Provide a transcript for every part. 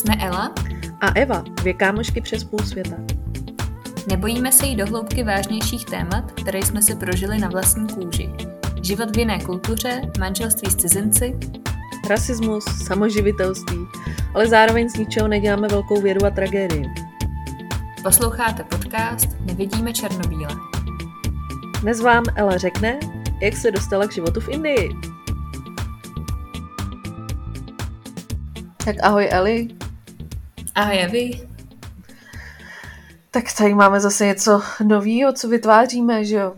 Jsme Ela a Eva, dvě kámošky přes půl světa. Nebojíme se jít do hloubky vážnějších témat, které jsme si prožili na vlastní kůži. Život v jiné kultuře, manželství s cizinci, rasismus, samoživitelství, ale zároveň z ničeho neděláme velkou vědu a tragédii. Posloucháte podcast Nevidíme černobíle. Dnes vám Ela řekne, jak se dostala k životu v Indii. Tak ahoj Eli. Ahoj Evi. Tak tady máme zase něco nového, co vytváříme, že jo?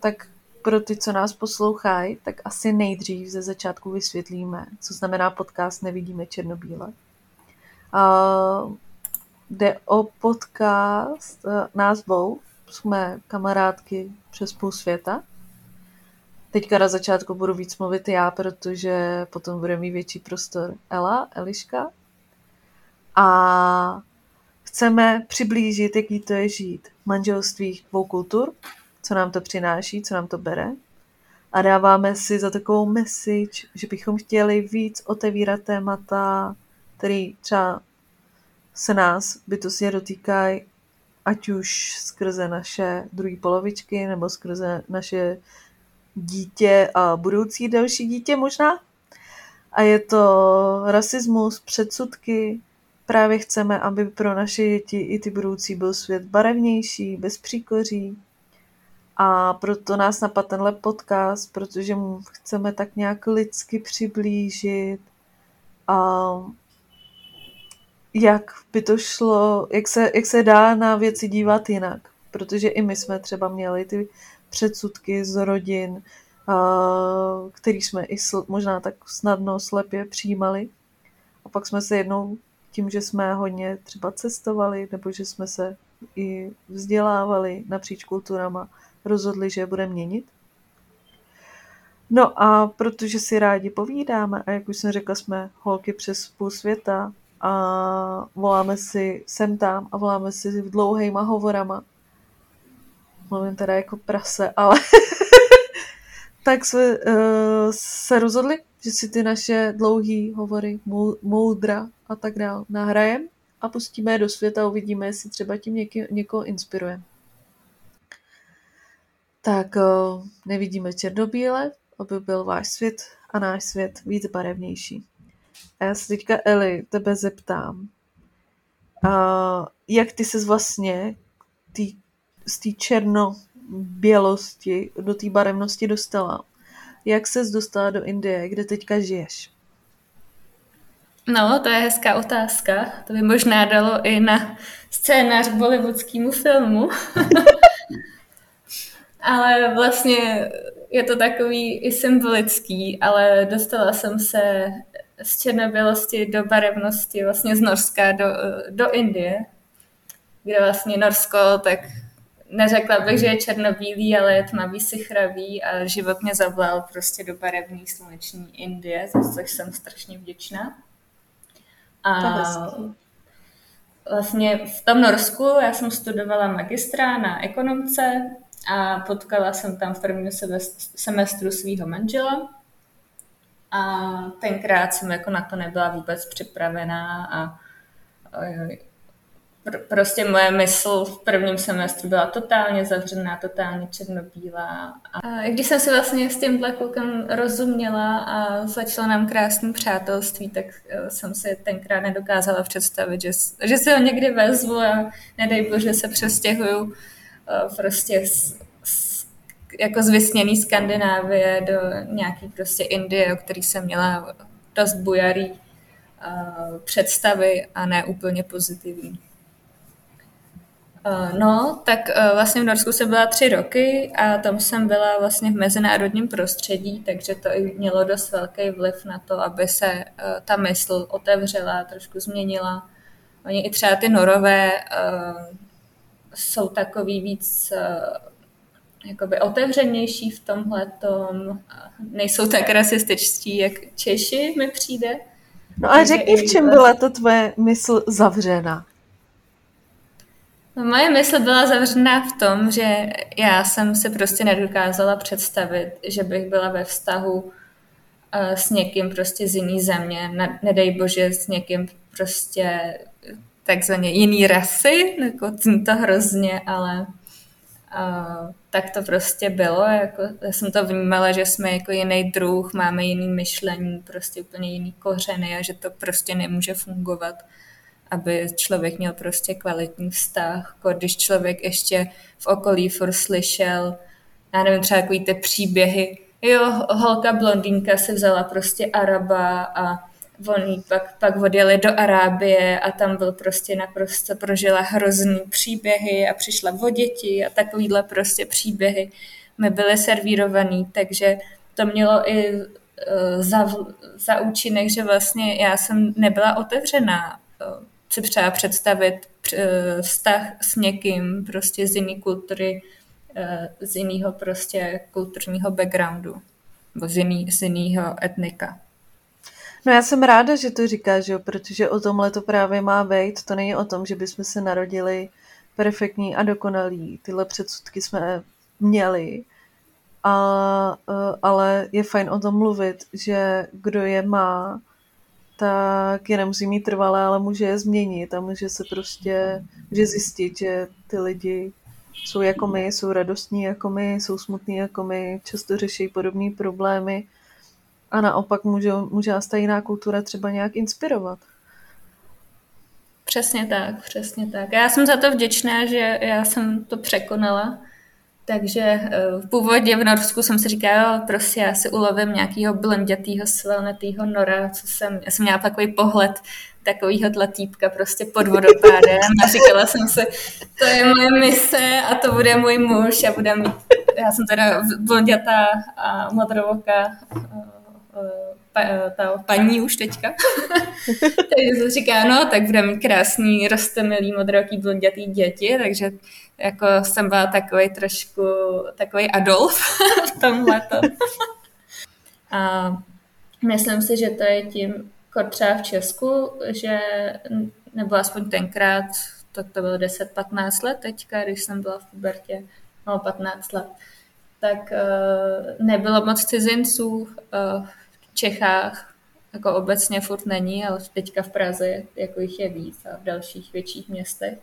Tak pro ty, co nás poslouchají, tak asi nejdřív ze začátku vysvětlíme, co znamená podcast Nevidíme černobíle. Uh, jde o podcast uh, názvou, jsme kamarádky přes půl světa. Teďka na začátku budu víc mluvit já, protože potom bude mít větší prostor Ela, Eliška. A chceme přiblížit, jaký to je žít v manželství dvou kultur, co nám to přináší, co nám to bere. A dáváme si za takovou message, že bychom chtěli víc otevírat témata, který třeba se nás bytostně dotýkají, ať už skrze naše druhé polovičky, nebo skrze naše dítě a budoucí další dítě možná. A je to rasismus, předsudky. Právě chceme, aby pro naše děti i ty budoucí byl svět barevnější, bez příkoří. A proto nás napadl tenhle podcast, protože mu chceme tak nějak lidsky přiblížit a jak by to šlo, jak se, jak se dá na věci dívat jinak. Protože i my jsme třeba měli ty předsudky z rodin, který jsme i sl- možná tak snadno slepě přijímali. A pak jsme se jednou tím, že jsme hodně třeba cestovali, nebo že jsme se i vzdělávali napříč kulturama, rozhodli, že je budeme měnit. No a protože si rádi povídáme, a jak už jsem řekla, jsme holky přes půl světa a voláme si sem tam a voláme si v dlouhejma hovorama. Mluvím teda jako prase, ale tak jsme uh, se rozhodli, že si ty naše dlouhé hovory, moudra a tak dál nahrajem a pustíme je do světa a uvidíme, jestli třeba tím něký, někoho inspirujeme. Tak uh, nevidíme černobíle, aby byl váš svět a náš svět víc barevnější. A já se teďka, Eli, tebe zeptám, uh, jak ty se vlastně tý, z té černobělosti do té barevnosti dostala? Jak ses dostala do Indie, kde teďka žiješ? No, to je hezká otázka. To by možná dalo i na scénář k bollywoodskému filmu. ale vlastně je to takový i symbolický, ale dostala jsem se z černobělosti do barevnosti vlastně z Norska do, do Indie, kde vlastně Norsko, tak neřekla bych, že je černobílý, ale je tmavý sichravý a život mě zavlal prostě do barevný sluneční Indie, za což jsem strašně vděčná. A vlastně v tom Norsku já jsem studovala magistra na ekonomce a potkala jsem tam v prvním semestru svého manžela. A tenkrát jsem jako na to nebyla vůbec připravená a prostě moje mysl v prvním semestru byla totálně zavřená, totálně černobílá. A když jsem si vlastně s tímhle klukem rozuměla a začala nám krásný přátelství, tak eh, jsem si tenkrát nedokázala představit, že, že si ho někdy vezvu a nedej bože se přestěhuju eh, prostě z, z, jako z vysněný Skandinávie do nějaký prostě Indie, o který jsem měla dost bujarý uh, představy a ne úplně pozitivní. Eh, no, tak eh, vlastně v Norsku jsem byla tři roky a tam jsem byla vlastně v mezinárodním prostředí, takže to i mělo dost velký vliv na to, aby se eh, ta mysl otevřela, trošku změnila. Oni i třeba ty norové jsou takový víc jakoby otevřenější v tomhle tom, nejsou tak rasističtí, jak Češi mi přijde. No a řekni, v čem byla to tvoje mysl zavřena? Moje mysl byla zavřená v tom, že já jsem si prostě nedokázala představit, že bych byla ve vztahu s někým prostě z jiný země, ne, nedej bože s někým prostě takzvaně jiný rasy, jako to hrozně, ale uh, tak to prostě bylo. Jako, já jsem to vnímala, že jsme jako jiný druh, máme jiný myšlení, prostě úplně jiný kořeny a že to prostě nemůže fungovat, aby člověk měl prostě kvalitní vztah. Jako když člověk ještě v okolí furt slyšel, já nevím, třeba takový ty příběhy, jo, holka blondýnka se vzala prostě Araba a oni pak, pak odjeli do Arábie a tam byl prostě naprosto prožila hrozný příběhy a přišla o děti a takovýhle prostě příběhy mi byly servírovaný, takže to mělo i uh, za, za účinek, že vlastně já jsem nebyla otevřená uh, si třeba představit vztah s někým prostě z jiné kultury, z jiného prostě kulturního backgroundu, nebo z, jiný, z jiného etnika. No já jsem ráda, že to říkáš, jo, protože o tomhle to právě má být. To není o tom, že bychom se narodili perfektní a dokonalí. Tyhle předsudky jsme měli. A, e, ale je fajn o tom mluvit, že kdo je má, tak je nemusí mít trvalé, ale může je změnit a může se prostě může zjistit, že ty lidi jsou jako my, jsou radostní jako my, jsou smutní jako my, často řeší podobné problémy a naopak může, může nás ta jiná kultura třeba nějak inspirovat. Přesně tak, přesně tak. Já jsem za to vděčná, že já jsem to překonala. Takže eh, v původě v Norsku jsem si říkala, prostě já si ulovím nějakého blondětýho, svalnatýho nora, co jsem, já jsem měla takový pohled takovýho týpka prostě pod vodopádem a říkala jsem si, to je moje mise a to bude můj muž a bude mít, já jsem teda blondětá a modrovoká pa, ta paní už teďka. takže se říká, no, tak bude mít krásný, rostomilý, modroký, blondětý děti, takže jako jsem byla takový trošku, takový Adolf v tomhle. A myslím si, že to je tím, jako třeba v Česku, že, nebo aspoň tenkrát, to, to bylo 10-15 let teďka, když jsem byla v pubertě, no 15 let, tak uh, nebylo moc cizinců uh, Čechách, jako obecně furt není, ale teďka v Praze jako jich je víc a v dalších větších městech.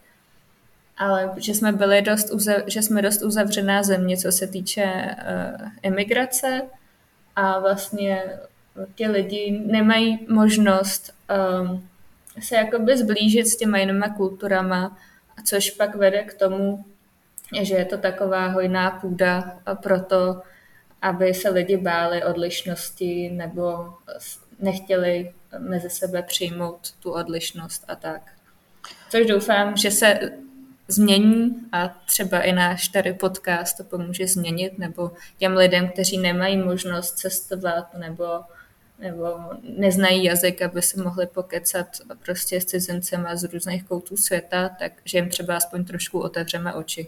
Ale že jsme byli dost, uzav, že jsme dost uzavřená země, co se týče uh, emigrace a vlastně ti lidi nemají možnost um, se jakoby zblížit s těma jinýma kulturama, což pak vede k tomu, že je to taková hojná půda pro to, aby se lidi báli odlišnosti nebo nechtěli mezi sebe přijmout tu odlišnost a tak. Což doufám, že se změní a třeba i náš tady podcast to pomůže změnit, nebo těm lidem, kteří nemají možnost cestovat nebo nebo neznají jazyk, aby se mohli pokecat prostě s cizincema z různých koutů světa, takže jim třeba aspoň trošku otevřeme oči.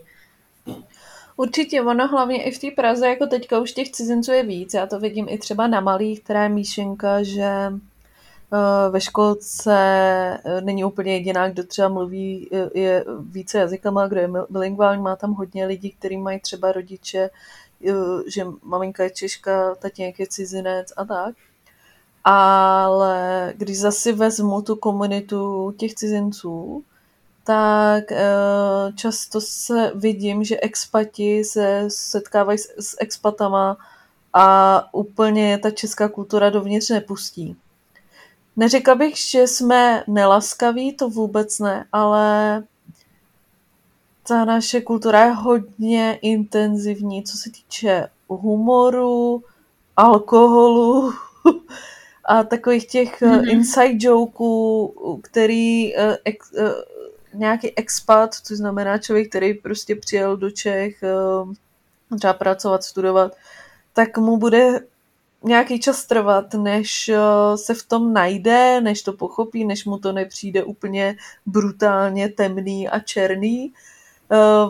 Určitě, ono hlavně i v té Praze, jako teďka už těch cizinců je víc. Já to vidím i třeba na malých, která je Míšenka, že eh, ve školce eh, není úplně jediná, kdo třeba mluví eh, je více jazykama, kdo je bilingvální, má tam hodně lidí, kteří mají třeba rodiče, že maminka je Češka, tatínek je cizinec a tak. Ale když zase vezmu tu komunitu těch cizinců, tak eh, často se vidím, že expati se setkávají s, s expatama a úplně ta česká kultura dovnitř nepustí. Neřekla bych, že jsme nelaskaví, to vůbec ne, ale ta naše kultura je hodně intenzivní, co se týče humoru, alkoholu, a takových těch mm-hmm. inside jokeů, který uh, nějaký expat, což znamená člověk, který prostě přijel do Čech uh, třeba pracovat, studovat, tak mu bude nějaký čas trvat, než se v tom najde, než to pochopí, než mu to nepřijde úplně brutálně temný a černý,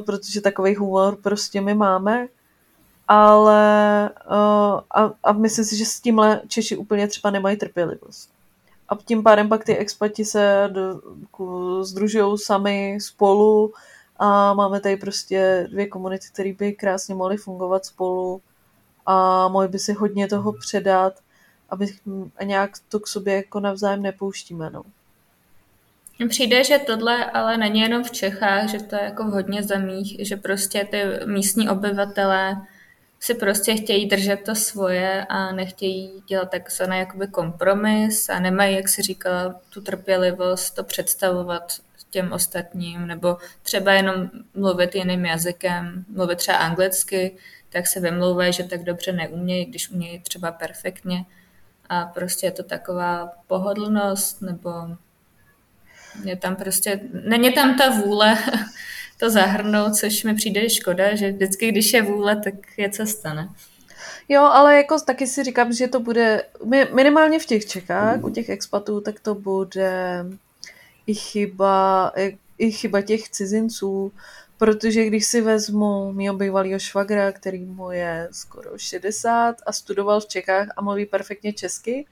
protože takový humor prostě my máme ale uh, a, a myslím si, že s tímhle Češi úplně třeba nemají trpělivost. A tím pádem pak ty expati se združují sami spolu a máme tady prostě dvě komunity, které by krásně mohly fungovat spolu a mohli by si hodně toho předat aby a nějak to k sobě jako navzájem nepouštíme. No. Přijde, že tohle ale není jenom v Čechách, že to je jako v hodně zemích, že prostě ty místní obyvatelé si prostě chtějí držet to svoje a nechtějí dělat takzvaný jakoby kompromis a nemají, jak si říkala, tu trpělivost to představovat těm ostatním, nebo třeba jenom mluvit jiným jazykem, mluvit třeba anglicky, tak se vymlouvají, že tak dobře neumějí, když umějí třeba perfektně. A prostě je to taková pohodlnost, nebo je tam prostě, není tam ta vůle to zahrnout, což mi přijde škoda, že vždycky, když je vůle, tak je cesta, ne? Jo, ale jako taky si říkám, že to bude minimálně v těch Čechách, u těch expatů, tak to bude i chyba, i chyba těch cizinců, protože když si vezmu mýho bývalého švagra, který mu je skoro 60 a studoval v Čechách a mluví perfektně česky,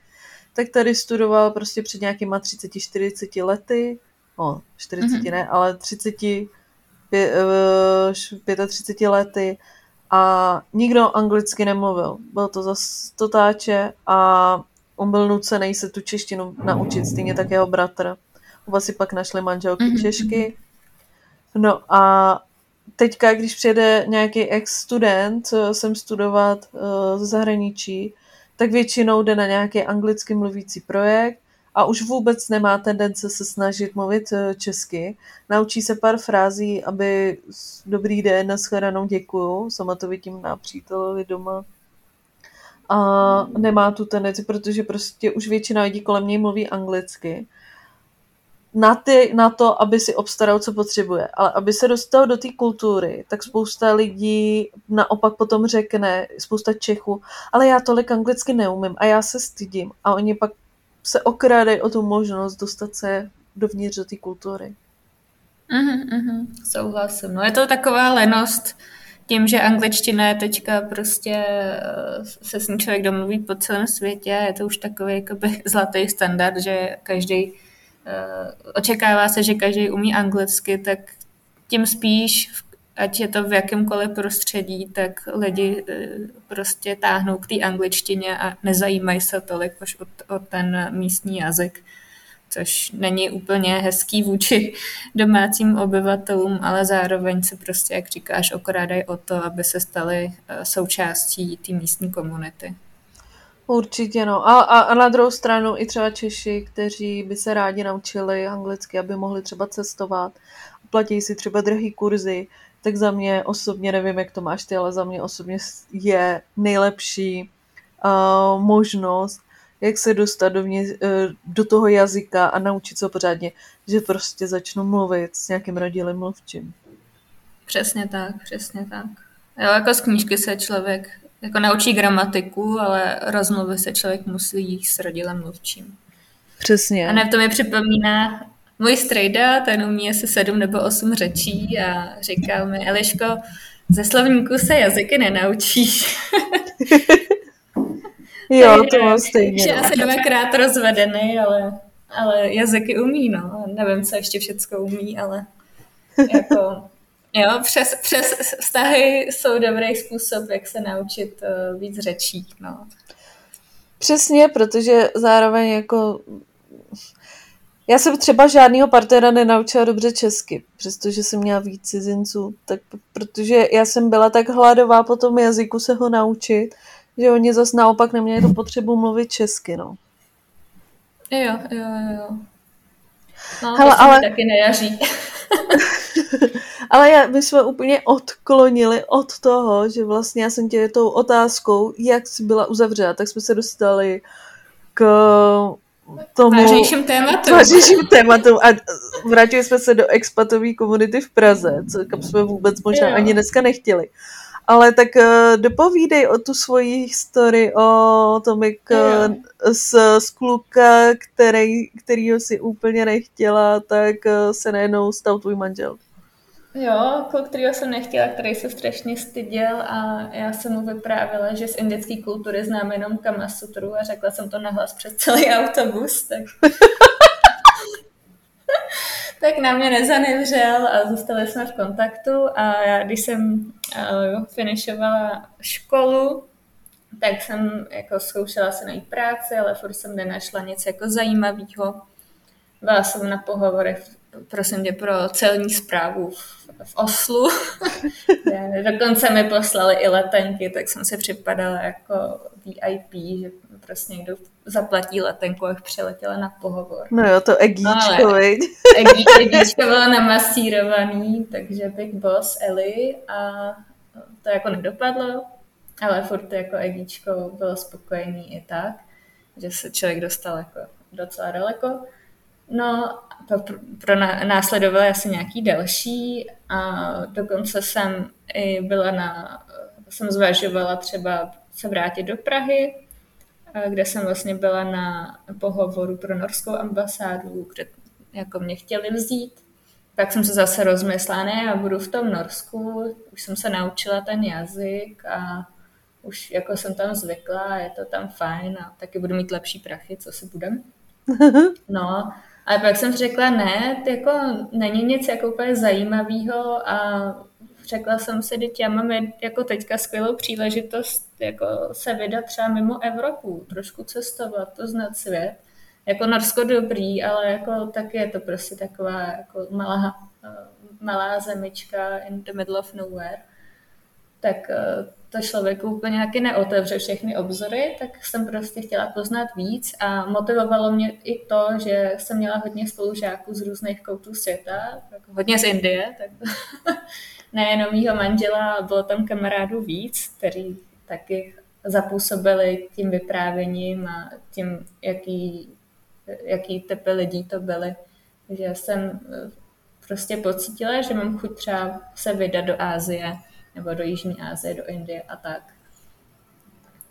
tak tady studoval prostě před nějakýma 30-40 lety, no 40 mm-hmm. ne, ale 30, 35 eh, lety a nikdo anglicky nemluvil. Byl to zase totáče a on byl nucený se tu češtinu naučit, stejně tak jeho bratr. Oba si pak našli manželky mm-hmm. Češky. No a teďka, když přijede nějaký ex-student sem studovat uh, z zahraničí, tak většinou jde na nějaký anglicky mluvící projekt a už vůbec nemá tendence se snažit mluvit eh, česky. Naučí se pár frází, aby dobrý den, nashledanou, děkuju, sama to vidím na přítelovi doma. A nemá tu tendenci, protože prostě už většina lidí kolem něj mluví anglicky na, ty, na to, aby si obstaral, co potřebuje. Ale aby se dostal do té kultury, tak spousta lidí naopak potom řekne, spousta Čechů, ale já tolik anglicky neumím a já se stydím. A oni pak se okrádají o tu možnost dostat se dovnitř do té kultury. Mhm, mhm, souhlasím. No je to taková lenost, tím, že angličtina je teďka prostě, eh, se s ní člověk domluví po celém světě, je to už takový jakoby zlatý standard, že každý Eh, očekává se, že každý umí anglicky, tak tím spíš, ať je to v jakémkoliv prostředí, tak lidi eh, prostě táhnou k té angličtině a nezajímají se tolik už o, o ten místní jazyk, což není úplně hezký vůči domácím obyvatelům, ale zároveň se prostě, jak říkáš, okrádají o to, aby se stali eh, součástí té místní komunity. Určitě no. A, a, a na druhou stranu i třeba Češi, kteří by se rádi naučili anglicky, aby mohli třeba cestovat, platí si třeba drahý kurzy, tak za mě osobně, nevím, jak to máš ty, ale za mě osobně je nejlepší uh, možnost, jak se dostat do, mě, uh, do toho jazyka a naučit se pořádně, že prostě začnu mluvit s nějakým rodilým mluvčím. Přesně tak, přesně tak. Jo, jako z knížky se člověk jako naučí gramatiku, ale rozmluvy se člověk musí s rodilem mluvčím. Přesně. A ne, to mi připomíná můj strejda, ten umí asi sedm nebo osm řečí a říkal mi, Eliško, ze slovníku se jazyky nenaučíš. jo, to mám stejně. Že no. asi dvakrát rozvedený, ale, ale jazyky umí, no. Nevím, co ještě všecko umí, ale jako Jo, přes, přes vztahy jsou dobrý způsob, jak se naučit uh, víc řečí. No. Přesně, protože zároveň jako já jsem třeba žádného partnera nenaučila dobře česky, přestože jsem měla víc cizinců, tak protože já jsem byla tak hladová po tom jazyku se ho naučit, že oni zase naopak neměli tu potřebu mluvit česky, no. Jo, jo, jo. No, Hele, to ale... taky nejaří. Ale já, my jsme úplně odklonili od toho, že vlastně já jsem tě tou otázkou, jak jsi byla uzavřena, tak jsme se dostali k tomu... Vážnějším tématu. Vážnějším tématu a vrátili jsme se do expatové komunity v Praze, co kam jsme vůbec možná jo. ani dneska nechtěli. Ale tak uh, dopovídej o tu svoji historii, o tom, jak uh, z, z kluka, který, kterýho si úplně nechtěla, tak uh, se najednou stal tvůj manžel. Jo, kluk, kterýho jsem nechtěla, který se strašně styděl a já jsem mu vyprávila, že z indické kultury znám jenom Kamasutru a řekla jsem to nahlas přes celý autobus, tak... tak na mě nezanevřel a zůstali jsme v kontaktu a já, když jsem uh, finišovala školu, tak jsem jako zkoušela se najít práci, ale furt jsem nenašla nic jako zajímavého. Byla jsem na pohovorech, prosím tě, pro celní zprávu v, Oslu. Dokonce mi poslali i letenky, tak jsem si připadala jako VIP, že prostě někdo zaplatí letenku, abych přiletěla na pohovor. No jo, to egíčko, no, viď? egíčko bylo namasírovaný, takže Big Boss Ellie a to jako nedopadlo, ale furt jako egíčko bylo spokojený i tak, že se člověk dostal jako docela daleko. No, pro, pro následovalo asi nějaký další a dokonce jsem i byla na, jsem zvažovala třeba se vrátit do Prahy, kde jsem vlastně byla na pohovoru pro norskou ambasádu, kde jako mě chtěli vzít. Tak jsem se zase rozmyslela, ne, já budu v tom Norsku, už jsem se naučila ten jazyk a už jako jsem tam zvykla, je to tam fajn a taky budu mít lepší prachy, co si budem. No, ale pak jsem řekla, ne, to jako není nic jako úplně zajímavého a řekla jsem si, že já mám jako teďka skvělou příležitost jako se vydat třeba mimo Evropu, trošku cestovat, to znat svět. Jako Norsko dobrý, ale jako taky je to prostě taková jako malá, malá zemička in the middle of nowhere. Tak eh, to člověku úplně nějaký neotevře všechny obzory, tak jsem prostě chtěla poznat víc a motivovalo mě i to, že jsem měla hodně spolužáků z různých koutů světa, jako hodně z Indie, tak nejenom mýho manžela, bylo tam kamarádů víc, který taky zapůsobili tím vyprávěním a tím, jaký, jaký typy lidí to byly. že jsem eh, prostě pocítila, že mám chuť třeba se vydat do Ázie nebo do Jižní Asie, do Indie a tak.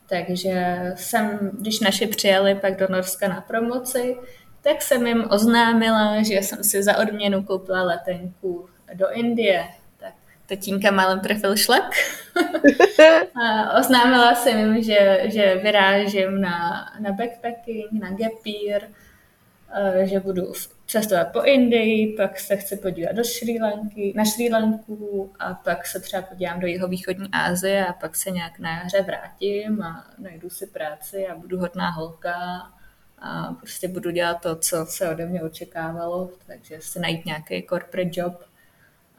Takže jsem, když naši přijeli pak do Norska na promoci, tak jsem jim oznámila, že jsem si za odměnu koupila letenku do Indie. Tak tatínka málem trefil šlak. a oznámila jsem jim, že, že vyrážím na, na backpacking, na gapír, že budu cestovat po Indii, pak se chci podívat do Sri Lanky, na Sri Lanku a pak se třeba podívám do jeho východní Asie a pak se nějak na jaře vrátím a najdu si práci a budu hodná holka a prostě budu dělat to, co se ode mě očekávalo, takže si najít nějaký corporate job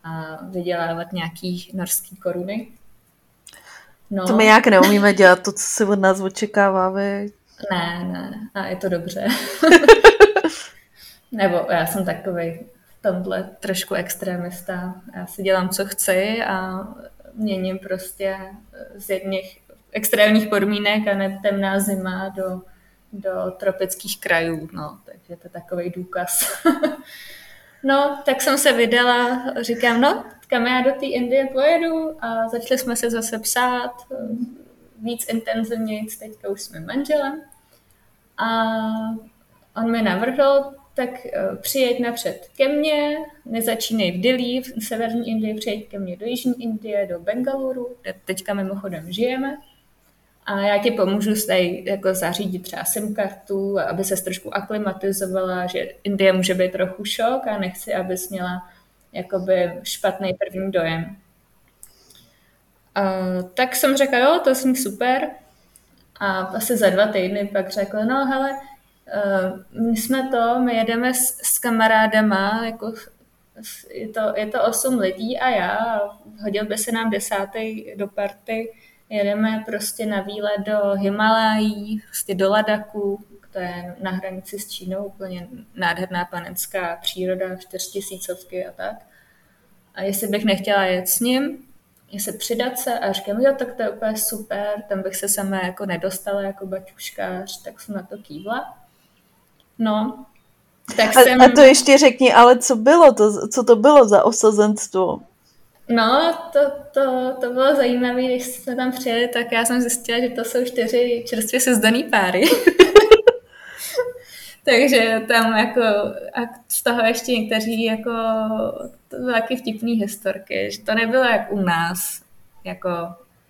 a vydělávat nějaký norský koruny. No. To my jak neumíme dělat to, co se od nás očekává, vy? Ne, ne, a je to dobře. Nebo já jsem takový v tomhle trošku extrémista. Já si dělám, co chci a měním prostě z jedných extrémních podmínek a ne temná zima do, do tropických krajů. No, takže to je takový důkaz. no, tak jsem se vydala, říkám, no, kam já do té Indie pojedu a začali jsme se zase psát víc intenzivně, teďka už jsme manželem. A on mi navrhl tak uh, přijeď napřed ke mně, nezačínej v Dili, v severní Indii, přijeď ke mně do jižní Indie, do Bengaluru, kde teďka mimochodem žijeme. A já ti pomůžu tady jako zařídit třeba SIM kartu, aby se trošku aklimatizovala, že Indie může být trochu šok a nechci, abys měla jakoby špatný první dojem. Uh, tak jsem řekla, jo, to zní super. A asi za dva týdny pak řekla, no hele, Eh, my jsme to, my jedeme s, s kamarádama, jako je to, je to osm lidí a já, hodil by se nám desátý do party, jedeme prostě na výlet do Himalají, prostě do Ladaku, to je na hranici s Čínou, úplně nádherná panenská příroda, čtyřtisícovky a tak. A jestli bych nechtěla jet s ním, jestli přidat se a říkám, jo, tak to je úplně super, tam bych se sama jako nedostala jako baťuškář, tak jsem na to kývla. No, tak a, jsem... a to ještě řekni, ale co bylo to, co to bylo za osazenstvo? No, to, to, to bylo zajímavé, když jsme tam přijeli, tak já jsem zjistila, že to jsou čtyři čerstvě sezdaný páry. Takže tam jako, a z toho ještě někteří jako, to byly taky vtipný historky, že to nebylo jak u nás, jako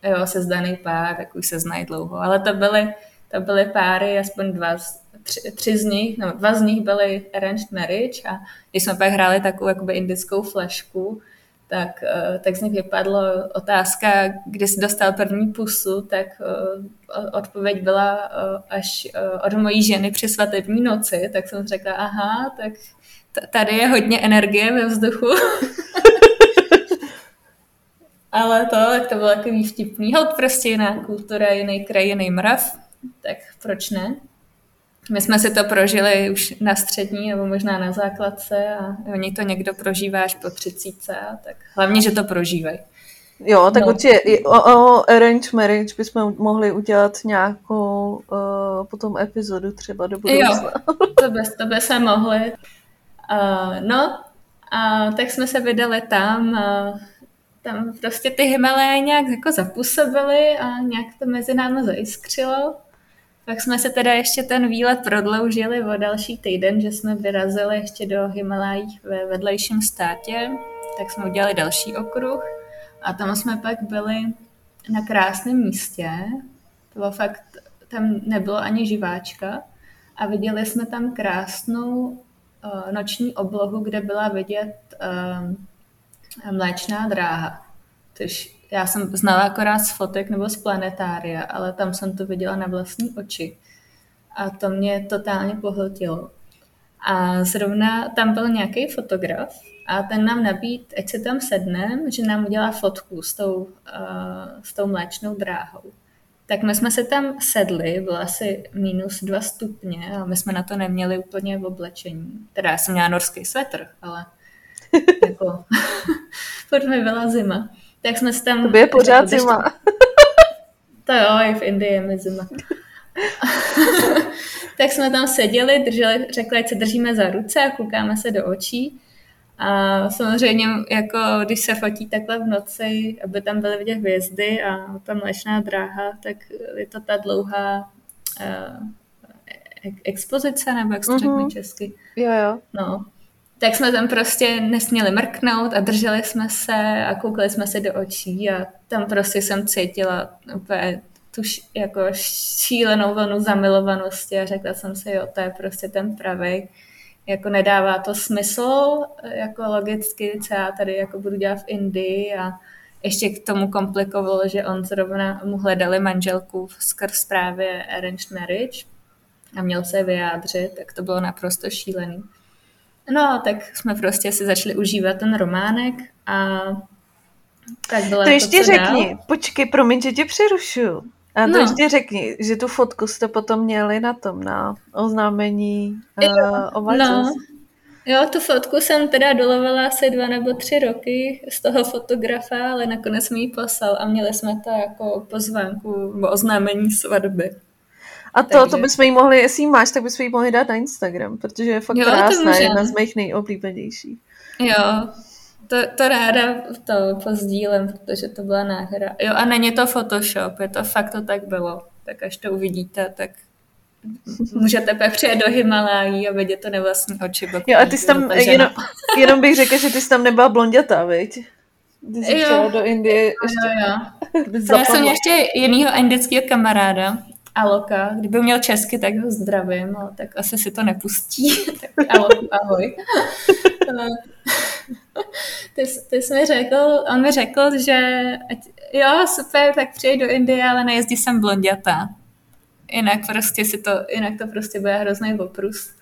jo, sezdaný pár, tak už se znají dlouho, ale to byly, to byly páry, aspoň dva tři, tři z nich, no, dva z nich byly arranged marriage a když jsme pak hráli takovou jakoby indickou flešku, tak, uh, tak z nich vypadlo otázka, kdy jsi dostal první pusu, tak uh, odpověď byla uh, až od mojí ženy při svatební noci, tak jsem řekla, aha, tak tady je hodně energie ve vzduchu. Ale to, tak to bylo takový vtipný. Hod prostě jiná kultura, jiný kraj, jiný mrav, tak proč ne? My jsme si to prožili už na střední nebo možná na základce a oni to někdo prožívá až po třicíce, tak hlavně, že to prožívají. Jo, tak no. určitě o, o arrange marriage bychom mohli udělat nějakou uh, potom epizodu třeba do budoucna. Jo, to by, to by se mohli. Uh, no, a tak jsme se vydali tam. Uh, tam prostě ty Himalaje nějak jako zapůsobily a nějak to mezi námi zajiskřilo. Pak jsme se teda ještě ten výlet prodloužili o další týden, že jsme vyrazili ještě do Himalají ve vedlejším státě, tak jsme udělali další okruh a tam jsme pak byli na krásném místě. To bylo fakt, tam nebylo ani živáčka a viděli jsme tam krásnou uh, noční oblohu, kde byla vidět uh, mléčná dráha. Což já jsem znala akorát z fotek nebo z planetária, ale tam jsem to viděla na vlastní oči. A to mě totálně pohltilo. A zrovna tam byl nějaký fotograf a ten nám nabít, ať se tam sedneme, že nám udělá fotku s tou, uh, s tou mléčnou dráhou. Tak my jsme se tam sedli, bylo asi minus dva stupně a my jsme na to neměli úplně v oblečení. Teda já jsem měla norský svetr, ale jako, furt mi byla zima tak jsme se tam... To je pořád zima. to jo, i v Indii je zima. tak jsme tam seděli, drželi, řekli, ať se držíme za ruce a koukáme se do očí. A samozřejmě, jako když se fotí takhle v noci, aby tam byly vidět hvězdy a ta mlečná dráha, tak je to ta dlouhá uh, expozice, nebo jak se uh-huh. česky. Jo, jo. No, tak jsme tam prostě nesměli mrknout a drželi jsme se a koukali jsme se do očí a tam prostě jsem cítila úplně tu jako šílenou vlnu zamilovanosti a řekla jsem si, jo, to je prostě ten pravý. Jako nedává to smysl, jako logicky, co já tady jako budu dělat v Indii a ještě k tomu komplikovalo, že on zrovna mu hledali manželku skrz právě arranged marriage a měl se vyjádřit, tak to bylo naprosto šílený. No, tak jsme prostě si začali užívat ten románek a tak bylo to ještě to, řekni, dál. počkej, promiň, že tě přerušu. A to no. ještě řekni, že tu fotku jste potom měli na tom, na oznámení jo, uh, no. Jo, tu fotku jsem teda dolovala asi dva nebo tři roky z toho fotografa, ale nakonec mi ji poslal a měli jsme to jako pozvánku o oznámení svatby. A to, Takže... to bychom jí mohli, jestli jí máš, tak bychom jí mohli dát na Instagram, protože je fakt jo, krásná, jedna z mých nejoblíbenějších. Jo, to, to ráda to pozdílem, protože to byla náhra. Jo, a není to Photoshop, je to fakt to tak bylo. Tak až to uvidíte, tak můžete pak přijet do Himalají a vidět to nevlastní oči. Jo, a ty jsi tam, jenom, jenom bych řekla, že ty jsi tam nebyla blondětá, viď? Ty jsi jo. do Indie ještě. Jo, jo. Já jsem ještě jinýho indického kamaráda, Aloka. Kdyby měl česky, tak ho zdravím, ale tak asi si to nepustí. tak Aloku, ahoj. ty, ty jsi mi řekl, on mi řekl, že ať, jo, super, tak přijď do Indie, ale nejezdí sem blonděta. Jinak prostě si to, jinak to prostě bude hrozný oprus.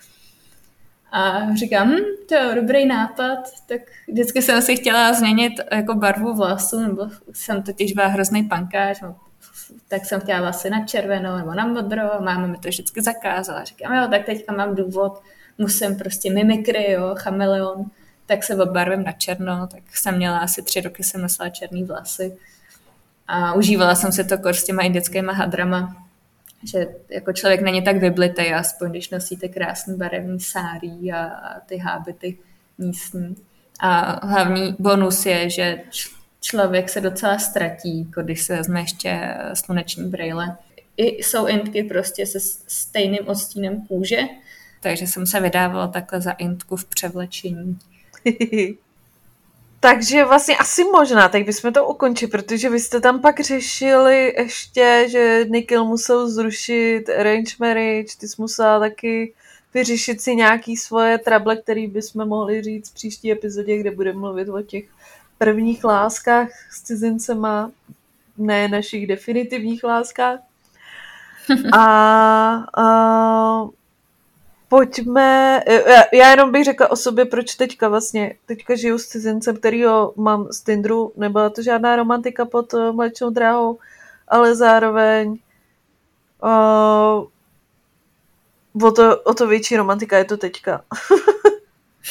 A říkám, hm, to je dobrý nápad, tak vždycky jsem si chtěla změnit jako barvu vlasu, nebo jsem totiž byla hrozný pankáč, no, tak jsem chtěla vlastně na červenou nebo na modrou, máma mi to vždycky zakázala. Říkám, jo, tak teďka mám důvod, musím prostě mimikry, jo, chameleon, tak se obarvím na černo, tak jsem měla asi tři roky, jsem nosila černý vlasy a užívala jsem se to kor s těma indickýma hadrama, že jako člověk není tak vyblitej, aspoň když nosíte krásný barevný sárí a, a ty hábity místní. A hlavní bonus je, že člověk se docela ztratí, jako když se vezme ještě sluneční brýle. I jsou intky prostě se stejným odstínem kůže, takže jsem se vydávala takhle za intku v převlečení. Takže vlastně asi možná, tak bychom to ukončili, protože vy jste tam pak řešili ještě, že Nikil musel zrušit arrange marriage, ty jsi musela taky vyřešit si nějaký svoje trable, který bychom mohli říct v příští epizodě, kde budeme mluvit o těch prvních láskách s cizincema, ne našich definitivních láskách. A, a pojďme, já jenom bych řekla o sobě, proč teďka vlastně, teďka žiju s cizincem, kterýho mám z Tinderu, nebyla to žádná romantika pod uh, mlečnou dráhou, ale zároveň uh, o, to, o to větší romantika je to teďka.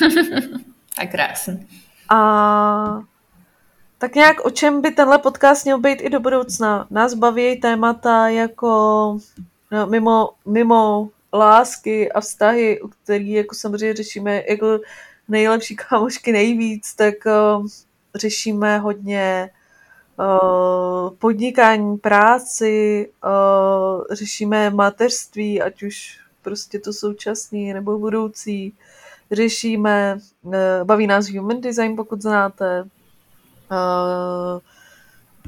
tak krásný. A tak nějak o čem by tenhle podcast měl být i do budoucna? Nás baví témata jako no, mimo, mimo lásky a vztahy, který jako samozřejmě řešíme jako nejlepší kámošky nejvíc, tak uh, řešíme hodně uh, podnikání, práci, uh, řešíme mateřství, ať už prostě to současný nebo budoucí. Řešíme, uh, baví nás human design, pokud znáte. Uh,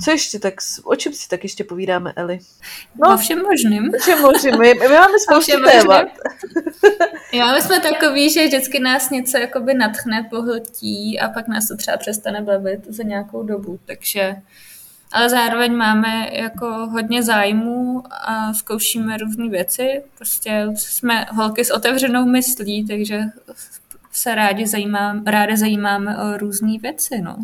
co ještě tak, o čem si tak ještě povídáme, Eli? No, o všem možným. O všem možným. My, my máme spoustu témat. Jo, my jsme takový, že vždycky nás něco jakoby natchne, pohltí a pak nás to třeba přestane bavit za nějakou dobu, takže ale zároveň máme jako hodně zájmů a zkoušíme různé věci. Prostě jsme holky s otevřenou myslí, takže se rádi zajímáme, rádi zajímáme o různé věci, no.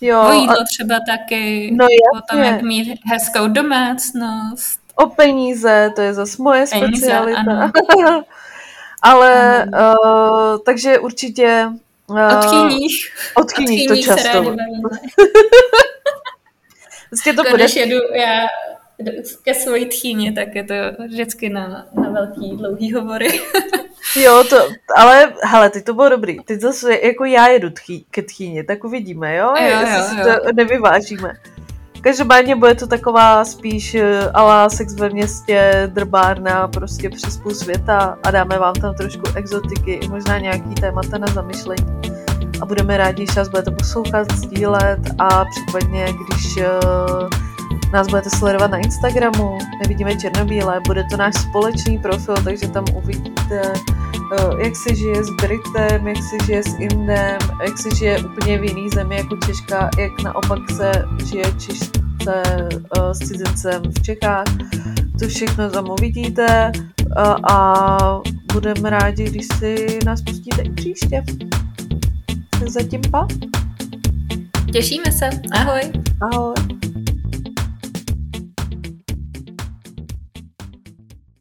Jo, o jídlo a... třeba taky, no o tom, jak mít hezkou domácnost. O peníze, to je zase moje peníze, specialita. Ale, uh, takže určitě... Uh, od chyních. Od chyních to často. Vlastně to bude... Když jedu já ke svojí tchýni, tak je to vždycky na, na velký, dlouhý hovory. jo, to, ale hele, teď to bylo dobrý. Teď zase jako já jedu tchý, ke tchýni, tak uvidíme, jo? jo, jo, jo. to nevyvážíme. Každopádně bude to taková spíš eh, ala sex ve městě, drbárna, prostě přes půl světa a dáme vám tam trošku exotiky, i možná nějaký témata na zamyšlení. A budeme rádi, když nás budete poslouchat, sdílet a případně, když uh, nás budete sledovat na Instagramu, nevidíme černobílé, bude to náš společný profil, takže tam uvidíte, uh, jak se žije s Britem, jak se žije s Indem, jak se žije úplně v jiný zemi jako Češka, jak naopak se žije Češce uh, s cizincem v Čechách. To všechno tam uvidíte uh, a budeme rádi, když si nás pustíte i příště. Zatím pa. Těšíme se. Ahoj. Ahoj.